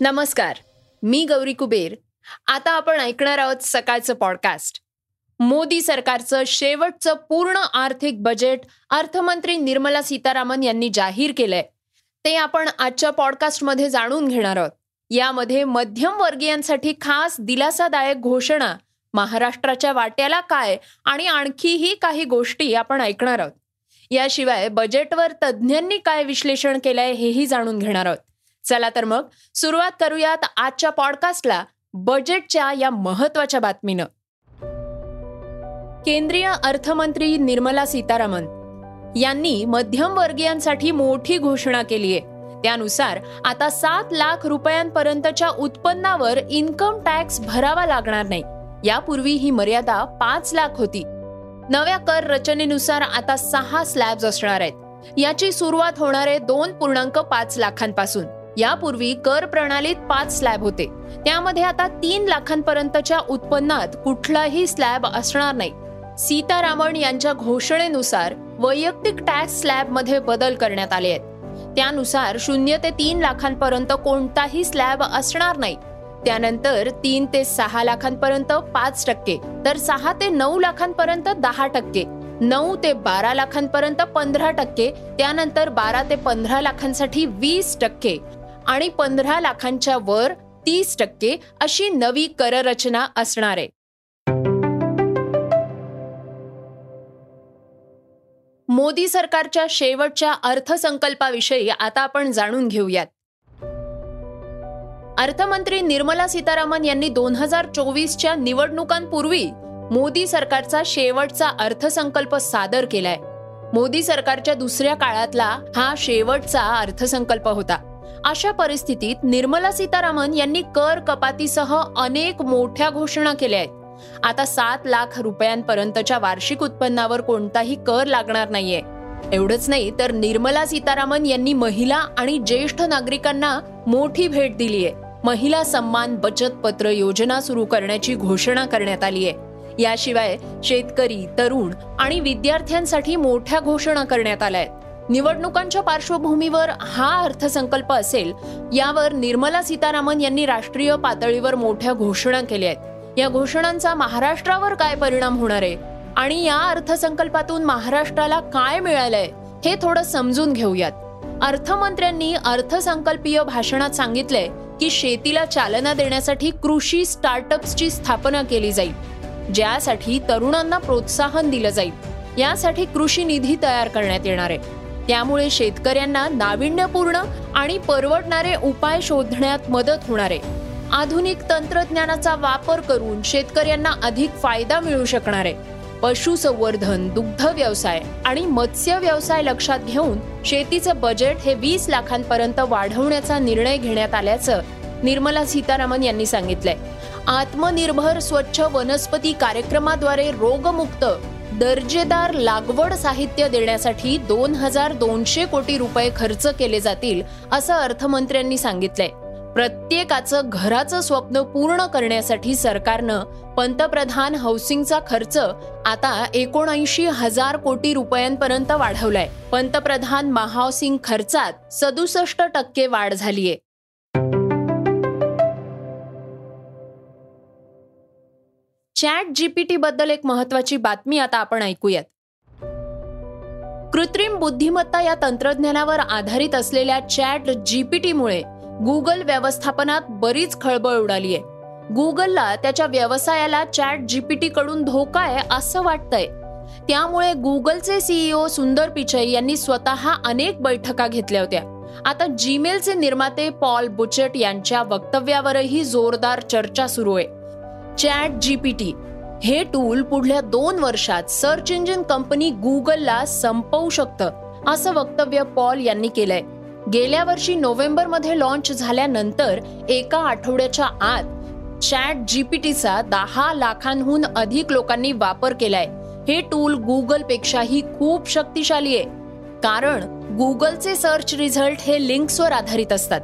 नमस्कार मी गौरी कुबेर. आता आपण ऐकणार आहोत सकाळचं पॉडकास्ट मोदी सरकारचं शेवटचं पूर्ण आर्थिक बजेट अर्थमंत्री निर्मला सीतारामन यांनी जाहीर केलंय. ते आपण आजच्या पॉडकास्टमध्ये जाणून घेणार आहोत. यामध्ये मध्यम वर्गीयांसाठी खास दिलासादायक घोषणा महाराष्ट्राच्या वाट्याला काय आणि आणखीही काही गोष्टी आपण ऐकणार आहोत. याशिवाय बजेटवर तज्ज्ञांनी काय विश्लेषण केलंय हेही जाणून घेणार आहोत. चला तर मग सुरुवात करूयात आजच्या पॉडकास्टला बजेटच्या या महत्त्वाच्या बातमीनं. केंद्रीय अर्थमंत्री निर्मला सीतारामन यांनी मध्यमवर्गीयांसाठी मोठी घोषणा केली आहे. त्यानुसार आता सात लाख रुपयांपर्यंतच्या उत्पन्नावर इन्कम टॅक्स भरावा लागणार नाही. यापूर्वी ही मर्यादा पाच लाख होती. नव्या कर रचनेनुसार आता सहा स्लॅब्स असणार आहेत. याची सुरुवात होणार आहे दोन पूर्णांक पाच लाखांपासून. यापूर्वी कर प्रणालीत पाच स्लॅब होते. त्यामध्ये आता तीन लाखांपर्यंतच्या उत्पन्नात कुठलाही स्लॅब असणार नाही. सीतारामन यांच्या घोषणेनुसार वैयक्तिक टॅक्स स्लॅबमध्ये बदल करण्यात आले आहेत. त्यानुसार शून्य ते तीन लाखांपर्यंत कोणताही स्लॅब असणार नाही. त्यानंतर तीन ते सहा लाखांपर्यंत पाच टक्के तर सहा ते नऊ लाखांपर्यंत दहा टक्के नऊ ते बारा लाखांपर्यंत पंधरा टक्के त्यानंतर बारा ते पंधरा लाखांसाठी वीस टक्के आणि पंधरा लाखांच्या वर तीस टक्के अशी नवी कररचना असणार आहे. मोदी सरकारच्या शेवटच्या अर्थसंकल्पाविषयी आता आपण जाणून घेऊयात. अर्थमंत्री निर्मला सीतारामन यांनी दोन हजार चोवीसच्या निवडणुकांपूर्वी मोदी सरकारचा शेवटचा अर्थसंकल्प सादर केलाय. मोदी सरकारच्या दुसऱ्या काळातला हा शेवटचा अर्थसंकल्प होता. अशा परिस्थितीत निर्मला सीतारामन यांनी कर कपातीसह अनेक मोठ्या घोषणा केल्या आहेत. आता सात लाख रुपयांपर्यंतच्या वार्षिक उत्पन्नावर कोणताही कर लागणार नाहीये. एवढंच नाही तर निर्मला सीतारामन यांनी महिला आणि ज्येष्ठ नागरिकांना मोठी भेट दिली आहे. महिला सन्मान बचत पत्र योजना सुरू करण्याची घोषणा करण्यात आली आहे. याशिवाय शेतकरी तरुण आणि विद्यार्थ्यांसाठी मोठ्या घोषणा करण्यात आल्या आहेत. निवडणुकांच्या पार्श्वभूमीवर हा अर्थसंकल्प असेल यावर निर्मला सीतारामन यांनी राष्ट्रीय पातळीवर मोठ्या घोषणा केल्या आहेत. या घोषणांचा महाराष्ट्रावर काय परिणाम होणार आहे? आणि या अर्थसंकल्पातून महाराष्ट्राला काय मिळालंय हे थोडं समजून घेऊयात. अर्थमंत्र्यांनी अर्थसंकल्पीय भाषणात सांगितलंय की शेतीला चालना देण्यासाठी कृषी स्टार्टअप्सची स्थापना केली जाईल ज्यासाठी तरुणांना प्रोत्साहन दिलं जाईल. यासाठी कृषी निधी तयार करण्यात येणार आहे. त्यामुळे शेतकऱ्यांना नाविन्यपूर्ण आणि परवडणारे उपाय शोधण्यात मदत होणार आहे. आधुनिक तंत्रज्ञानाचा वापर करून शेतकऱ्यांना अधिक फायदा मिळू शकणार आहे. पशुसंवर्धन दुग्ध व्यवसाय आणि मत्स्य व्यवसाय लक्षात घेऊन शेतीचं बजेट हे वीस लाखांपर्यंत वाढवण्याचा निर्णय घेण्यात आल्याचं निर्मला सीतारामन यांनी सांगितलंय. आत्मनिर्भर स्वच्छ वनस्पती कार्यक्रमाद्वारे रोगमुक्त दर्जेदार लागवड साहित्य देण्यासाठी दोन हजार दोनशे कोटी रुपये खर्च केले जातील असं अर्थमंत्र्यांनी सांगितलंय. प्रत्येकाचं घराचं स्वप्न पूर्ण करण्यासाठी सरकारनं पंतप्रधान हाऊसिंगचा खर्च आता एकोणऐंशी हजार कोटी रुपयांपर्यंत वाढवलाय. पंतप्रधान महाहाऊसिंग खर्चात सदुसष्ट टक्के वाढ झालीय. चॅट जीपीटी बद्दल एक महत्वाची बातमी आता आपण ऐकूयात. कृत्रिम बुद्धिमत्ता या तंत्रज्ञानावर आधारित असलेल्या चॅट जीपीटीमुळे गुगल व्यवस्थापनात बरीच खळबळ उडाली आहे. गुगलला त्याच्या व्यवसायाला चॅट जीपीटी कडून धोका आहे असं वाटतंय. त्यामुळे गुगलचे सीईओ सुंदर पिचई यांनी स्वतः अनेक बैठका घेतल्या होत्या. आता जीमेलचे निर्माते पॉल बुचट यांच्या वक्तव्यावरही जोरदार चर्चा सुरू आहे. Chat GPT. हे टूल पुढल्या दोन वर्षात सर्च इंजिन कंपनी गुगलला संपवू शकतं असं वक्तव्य पॉल यांनी केलंय. गेल्या वर्षी नोव्हेंबरमध्ये लॉन्च झाल्यानंतर एका आठवड्याच्या आत चॅट जीपीटीचा दहा लाखांहून अधिक लोकांनी वापर केलाय. हे टूल गुगल पेक्षाही खूप शक्तिशाली आहे. कारण गुगलचे सर्च रिझल्ट हे लिंक्सवर आधारित असतात.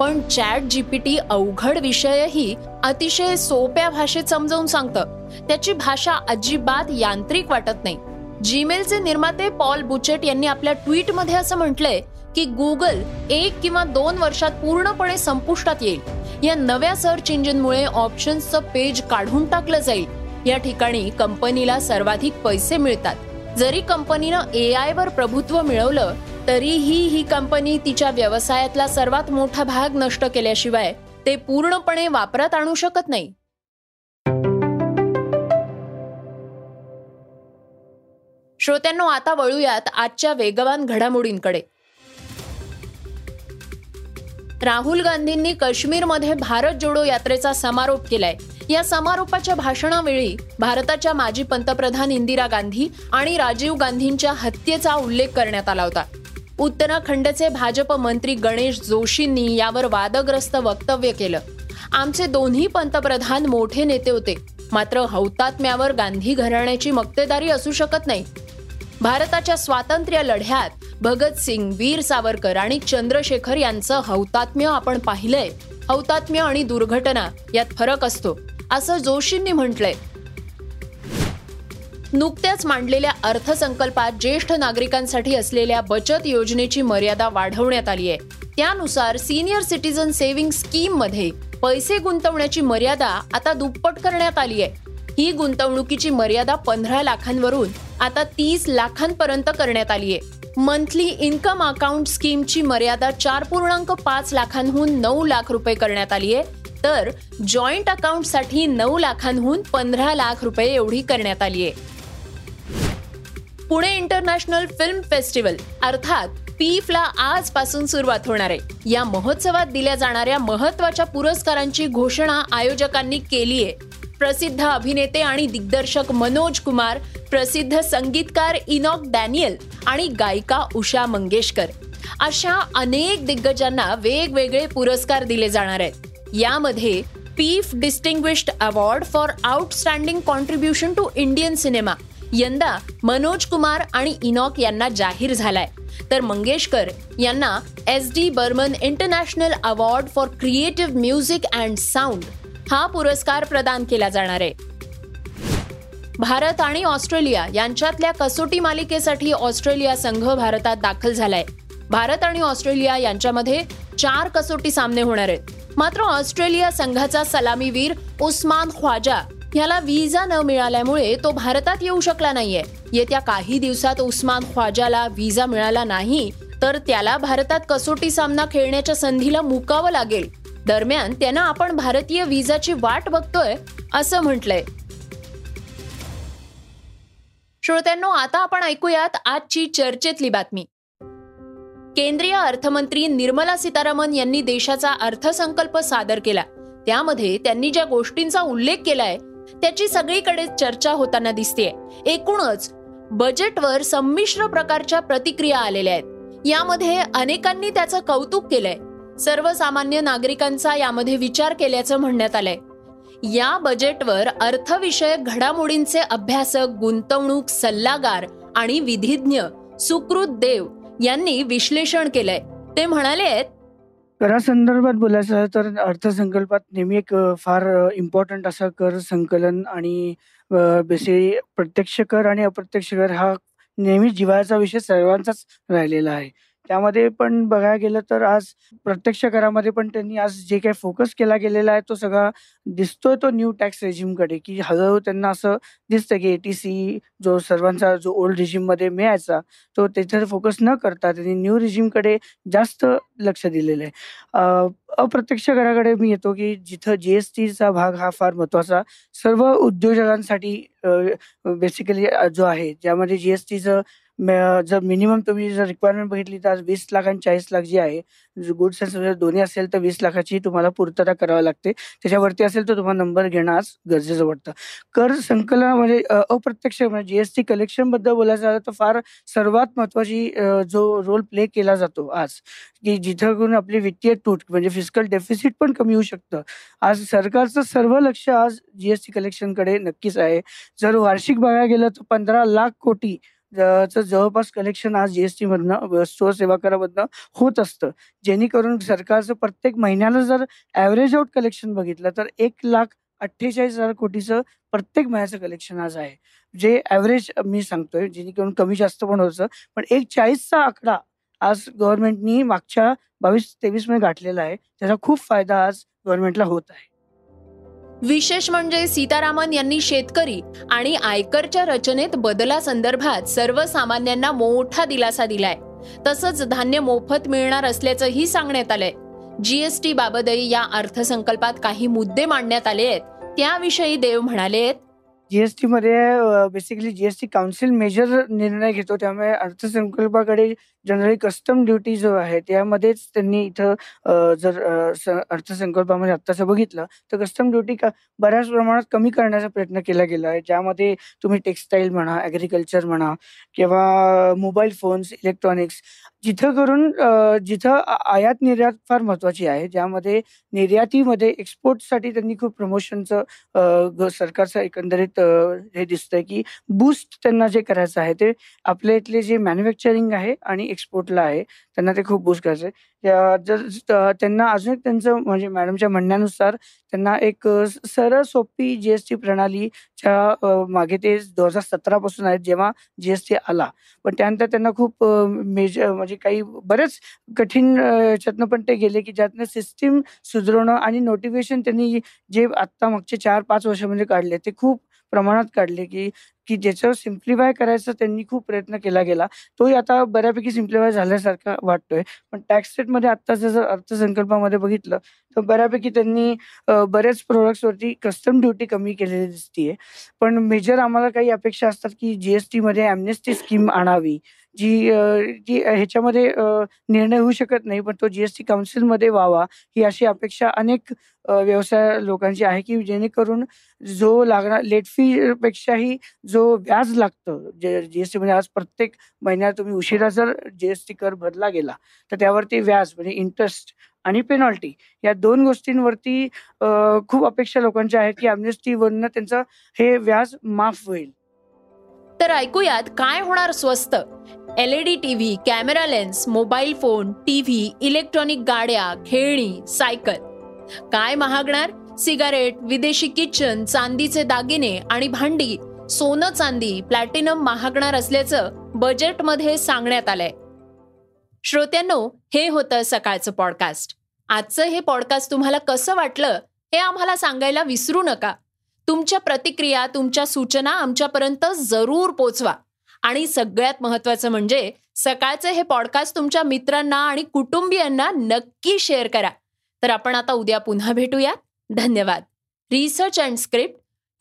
पण चॅट जीपीटी अवघड विषयही अतिशय सोप्या भाषेत समजावून सांगतं. त्याची भाषा अजिबात यांत्रिक वाटत नाही. जीमेलचे निर्माते पॉल बुचेट यांनी आपल्या ट्विटमध्ये असं म्हटलंय की गुगल एक किंवा दोन वर्षात पूर्णपणे संपुष्टात येईल. या नव्या सर्च इंजिनमुळे ऑप्शन्सचं पेज काढून टाकलं जाईल. या ठिकाणी कंपनीला सर्वाधिक पैसे मिळतात. जरी कंपनीनं ए आय वर प्रभुत्व मिळवलं तरीही ही कंपनी तिच्या व्यवसायातला सर्वात मोठा भाग नष्ट केल्याशिवाय ते पूर्णपणे वापरात आणू शकत नाही. श्रोत्यांनो आता वळूयात आजच्या वेगवान घडामोडींकडे. राहुल गांधींनी काश्मीरमध्ये भारत जोडो यात्रेचा समारोप केलाय. या समारोपाच्या भाषणावेळी भारताच्या माजी पंतप्रधान इंदिरा गांधी आणि राजीव गांधींच्या हत्येचा उल्लेख करण्यात आला होता. उत्तराखंडचे भाजप मंत्री गणेश जोशींनी यावर वादग्रस्त वक्तव्य केलं. आमचे दोन्ही पंतप्रधान मोठे नेते होते. मात्र हौतात्म्यावर गांधी घराण्याची मक्तेदारी असू शकत नाही. भारताच्या स्वातंत्र्य लढ्यात भगतसिंग वीर सावरकर आणि चंद्रशेखर यांचं हौतात्म्य आपण पाहिलंय. हौतात्म्य आणि दुर्घटना यात फरक असतो असं जोशींनी म्हटलंय. नुकत्याच मांडलेल्या अर्थसंकल्पात ज्येष्ठ नागरिकांसाठी असलेल्या बचत योजनेची मर्यादा वाढवण्यात आली आहे. त्यानुसार सिनियर सिटीजन सेव्हिंग स्कीममध्ये पैसे गुंतवण्याची मर्यादा आता दुप्पट करण्यात आली आहे. ही गुंतवणुकीची मर्यादा पंधरा लाखांवरून आता तीस लाखांपर्यंत करण्यात आली आहे. मंथली इन्कम अकाउंट स्कीमची मर्यादा चार पूर्णांक पाच लाखांहून नऊ लाख रुपये करण्यात आली आहे. तर जॉईंट अकाउंटसाठी नऊ लाखांहून पंधरा लाख रुपये एवढी करण्यात आली आहे. पुणे इंटरनॅशनल फिल्म फेस्टिवल अर्थात पीफला आजपासून सुरुवात होणार आहे. या महोत्सवात दिल्या जाणाऱ्या महत्त्वाच्या पुरस्कारांची घोषणा आयोजकांनी केली आहे. प्रसिद्ध अभिनेते आणि दिग्दर्शक मनोज कुमार प्रसिद्ध संगीतकार इनॉक डॅनियल आणि गायिका उषा मंगेशकर. अशा अनेक दिग्गजांना वेगवेगळे पुरस्कार दिले जाणार आहेत. यामध्ये PIFF distinguished award for outstanding contribution to Indian cinema यंदा मनोज कुमार आणि इनॉक यांना जाहीर झालाय. तर मंगेशकर यांना S D Burman international award for creative music and sound हा पुरस्कार प्रदान केला जाणार आहे. भारत आणि ऑस्ट्रेलिया यांच्यातल्या कसोटी मालिकेसाठी ऑस्ट्रेलिया संघ भारतात दाखल झालाय. भारत आणि ऑस्ट्रेलिया यांच्यामध्ये चार कसोटी सामने होणार आहेत. मात्र ऑस्ट्रेलिया संघाचा सलामीवीर उस्मान ख्वाजा ह्याला विजा न मिळाल्यामुळे तो भारतात येऊ शकला नाहीये. येत्या काही दिवसात उस्मान ख्वाजाला व्हिसा मिळाला नाही तर त्याला भारतात कसोटी सामना खेळण्याच्या संधीला मुकावं लागेल. दरम्यान त्यानं आपण भारतीय विजाची वाट बघतोय असं म्हटलंय. श्रोत्यांनो आता आपण ऐकूयात आजची चर्चेतली बातमी. केंद्रीय अर्थमंत्री निर्मला सीतारामन यांनी देशाचा अर्थसंकल्प सादर केला. त्यामध्ये त्यांनी ज्या गोष्टींचा उल्लेख केलाय त्याची सगळीकडे चर्चा होताना दिसतेय. एकूणच बजेटवर संमिश्र प्रकारच्या प्रतिक्रिया आलेल्या आहेत. यामध्ये अनेकांनी त्याचं कौतुक केलंय. सर्वसामान्य नागरिकांचा यामध्ये विचार केल्याचं म्हणण्यात आलंय. या बजेटवर अर्थविषयक घडामोडींचे अभ्यासक गुंतवणूक सल्लागार आणि विधिज्ञ सुकृत देव यांनी विश्लेषण केलंय. ते म्हणाले करासंदर्भात बोलायचं तर अर्थसंकल्पात नेहमी एक फार इम्पॉर्टंट असा कर संकलन आणि बेसिकली प्रत्यक्ष कर आणि अप्रत्यक्ष कर हा नेहमी जिव्हाळ्याचा विषय सर्वांचाच राहिलेला आहे. त्यामध्ये पण बघायला गेलं तर आज प्रत्यक्ष करामध्ये पण त्यांनी आज जे काही फोकस केला गेलेला आहे तो सगळा दिसतोय तो न्यू टॅक्स रेजिमकडे की हळूहळू त्यांना असं दिसतं की एटीसी जो सर्वांचा जो ओल्डमध्ये मिळायचा तो त्याच्यावर फोकस न करता त्यांनी न्यू रिजिमकडे जास्त लक्ष दिलेलं आहे. अप्रत्यक्ष कराकडे मी येतो की जिथं जीएसटीचा भाग हा फार महत्त्वाचा सर्व उद्योजकांसाठी बेसिकली जो आहे ज्यामध्ये जर मिनिमम तुम्ही जर रिक्वायरमेंट बघितली तर आज वीस लाख आणि चाळीस लाख जी आहे गुड्स अँड सर्व्हिस दोन्ही असेल तर वीस लाखाची तुम्हाला पूर्तता करावी लागते. त्याच्यावरती असेल तर तुम्हाला नंबर घेणं आज गरजेचं वाटतं. कर संकलनामध्ये म्हणजे, अप्रत्यक्ष म्हणजे जीएसटी कलेक्शनबद्दल बोलायचं झालं तर फार सर्वात महत्वाची जो रोल प्ले केला जातो आज की जिथं करून आपली वित्तीय तूट म्हणजे फिजिकल डेफिसिट पण कमी होऊ शकतं. आज सरकारचं सर्व लक्ष आज जीएसटी कलेक्शनकडे नक्कीच आहे. जर वार्षिक बघायला गेलं तर पंधरा लाख कोटी जवळपास कलेक्शन आज जीएसटी मधनं वस्तू सेवा करामधनं होत असतं. जेणेकरून सरकारचं प्रत्येक महिन्याला जर ॲव्हरेज आउट कलेक्शन बघितलं तर एक लाख अठ्ठेचाळीस हजार कोटीचं प्रत्येक महिन्याचं कलेक्शन आज आहे. जे ॲव्हरेज मी सांगतोय जेणेकरून कमी जास्त पण होतं पण एक चाळीसचा आकडा आज गव्हर्नमेंटनी मागच्या बावीस तेवीसमध्ये गाठलेला आहे. त्याचा खूप फायदा आज गव्हर्नमेंटला होत आहे. विशेष म्हणजे सीतारामन यांनी शेतकरी आणि आयकरच्या रचनेत बदलासंदर्भात सर्वसामान्यांना मोठा दिलासा दिलाय. तसंच धान्य मोफत मिळणार असल्याचंही सांगण्यात आलंय. जीएसटी बाबतही या अर्थसंकल्पात काही मुद्दे मांडण्यात आले आहेत. त्याविषयी देव म्हणाले आहेत. मध्ये बेसिकली जीएसटी काउन्सिल मेजर निर्णय घेतो. त्यामुळे अर्थसंकल्पाकडे जनरली कस्टम ड्युटी जो आहे त्यामध्येच त्यांनी इथं जर अर्थसंकल्पामध्ये आत्ताचं बघितलं तर कस्टम ड्युटी का बऱ्याच प्रमाणात कमी करण्याचा प्रयत्न केला गेला आहे. ज्यामध्ये तुम्ही टेक्स्टाईल म्हणा ॲग्रिकल्चर म्हणा किंवा मोबाईल फोन्स इलेक्ट्रॉनिक्स जिथं करून जिथं आयात निर्यात फार महत्वाची आहे ज्यामध्ये निर्यातीमध्ये एक्सपोर्टसाठी त्यांनी खूप प्रमोशनचं सरकारचं एकंदरीत हे दिसतंय की बूस्ट त्यांना जे करायचं आहे ते आपल्या इथले जे मॅन्युफॅक्चरिंग आहे आणि एक्सपोर्टला आहे त्यांना ते खूप बूस्ट करायचं जर त्यांना अजून एक त्यांचं म्हणजे मॅडमच्या म्हणण्यानुसार त्यांना एक सरळ सोपी जीएसटी प्रणालीच्या मागे ते दोन हजार सतरा पासून आहेत जेव्हा जीएसटी आला. पण त्यानंतर त्यांना खूप मेजर म्हणजे काही बरेच कठीण याच्यातनं पण ते गेले की ज्यातनं सिस्टीम सुधारणं आणि नोटिफिकेशन त्यांनी जे आता मागचे चार पाच वर्षामध्ये म्हणजे काढले ते खूप प्रमाणात काढले की की ज्याच्यावर सिम्प्लिफाय करायचा त्यांनी खूप प्रयत्न केला गेला. तोही आता बऱ्यापैकी सिम्प्लिफाय झाल्यासारखा वाटतोय. पण टॅक्समध्ये आत्ताचं जर अर्थसंकल्पामध्ये बघितलं तर बऱ्यापैकी त्यांनी बऱ्याच वरती कस्टम ड्युटी कमी केलेली दिसतीये. पण मेजर आम्हाला काही अपेक्षा असतात की जीएसटी मध्ये स्कीम आणावी जी जी ह्याच्यामध्ये निर्णय होऊ शकत नाही पण तो जीएसटी काउन्सिलमध्ये व्हावा ही अशी अपेक्षा अनेक व्यवसाय लोकांची आहे की जेणेकरून जो लागणार लेट फी पेक्षाही जो व्याज लागतं जीएसटी म्हणजे आज प्रत्येक महिन्यात तुम्ही उशिरा जर जीएसटी कर भरला गेला तर त्यावरती व्याज म्हणजे इंटरेस्ट आणि पेनॉल्टी या दोन गोष्टींवरती खूप अपेक्षा लोकांच्या आहेत की अमनेस्टीवरनं त्यांचं हे व्याज माफ होईल. तर ऐकूयात काय होणार स्वस्त? LED TV camera lens mobile phone TV electronic गाड्या खेळणी सायकल काय महागणार? सिगारेट विदेशी किचन चांदीचे दागिने आणि भांडी. सोनं चांदी प्लॅटिनम महागणार असल्याचं बजेटमध्ये सांगण्यात आलंय. श्रोत्यांनो हे होतं सकाळचं पॉडकास्ट आजचं हे पॉडकास्ट तुम्हाला कसं वाटलं हे आम्हाला सांगायला विसरू नका. तुमच्या प्रतिक्रिया तुमच्या सूचना आमच्यापर्यंत जरूर पोचवा. आणि सगळ्यात महत्वाचं म्हणजे सकाळचं हे पॉडकास्ट तुमच्या मित्रांना आणि कुटुंबियांना नक्की शेअर करा. तर आपण आता उद्या पुन्हा भेटूया धन्यवाद. Research and script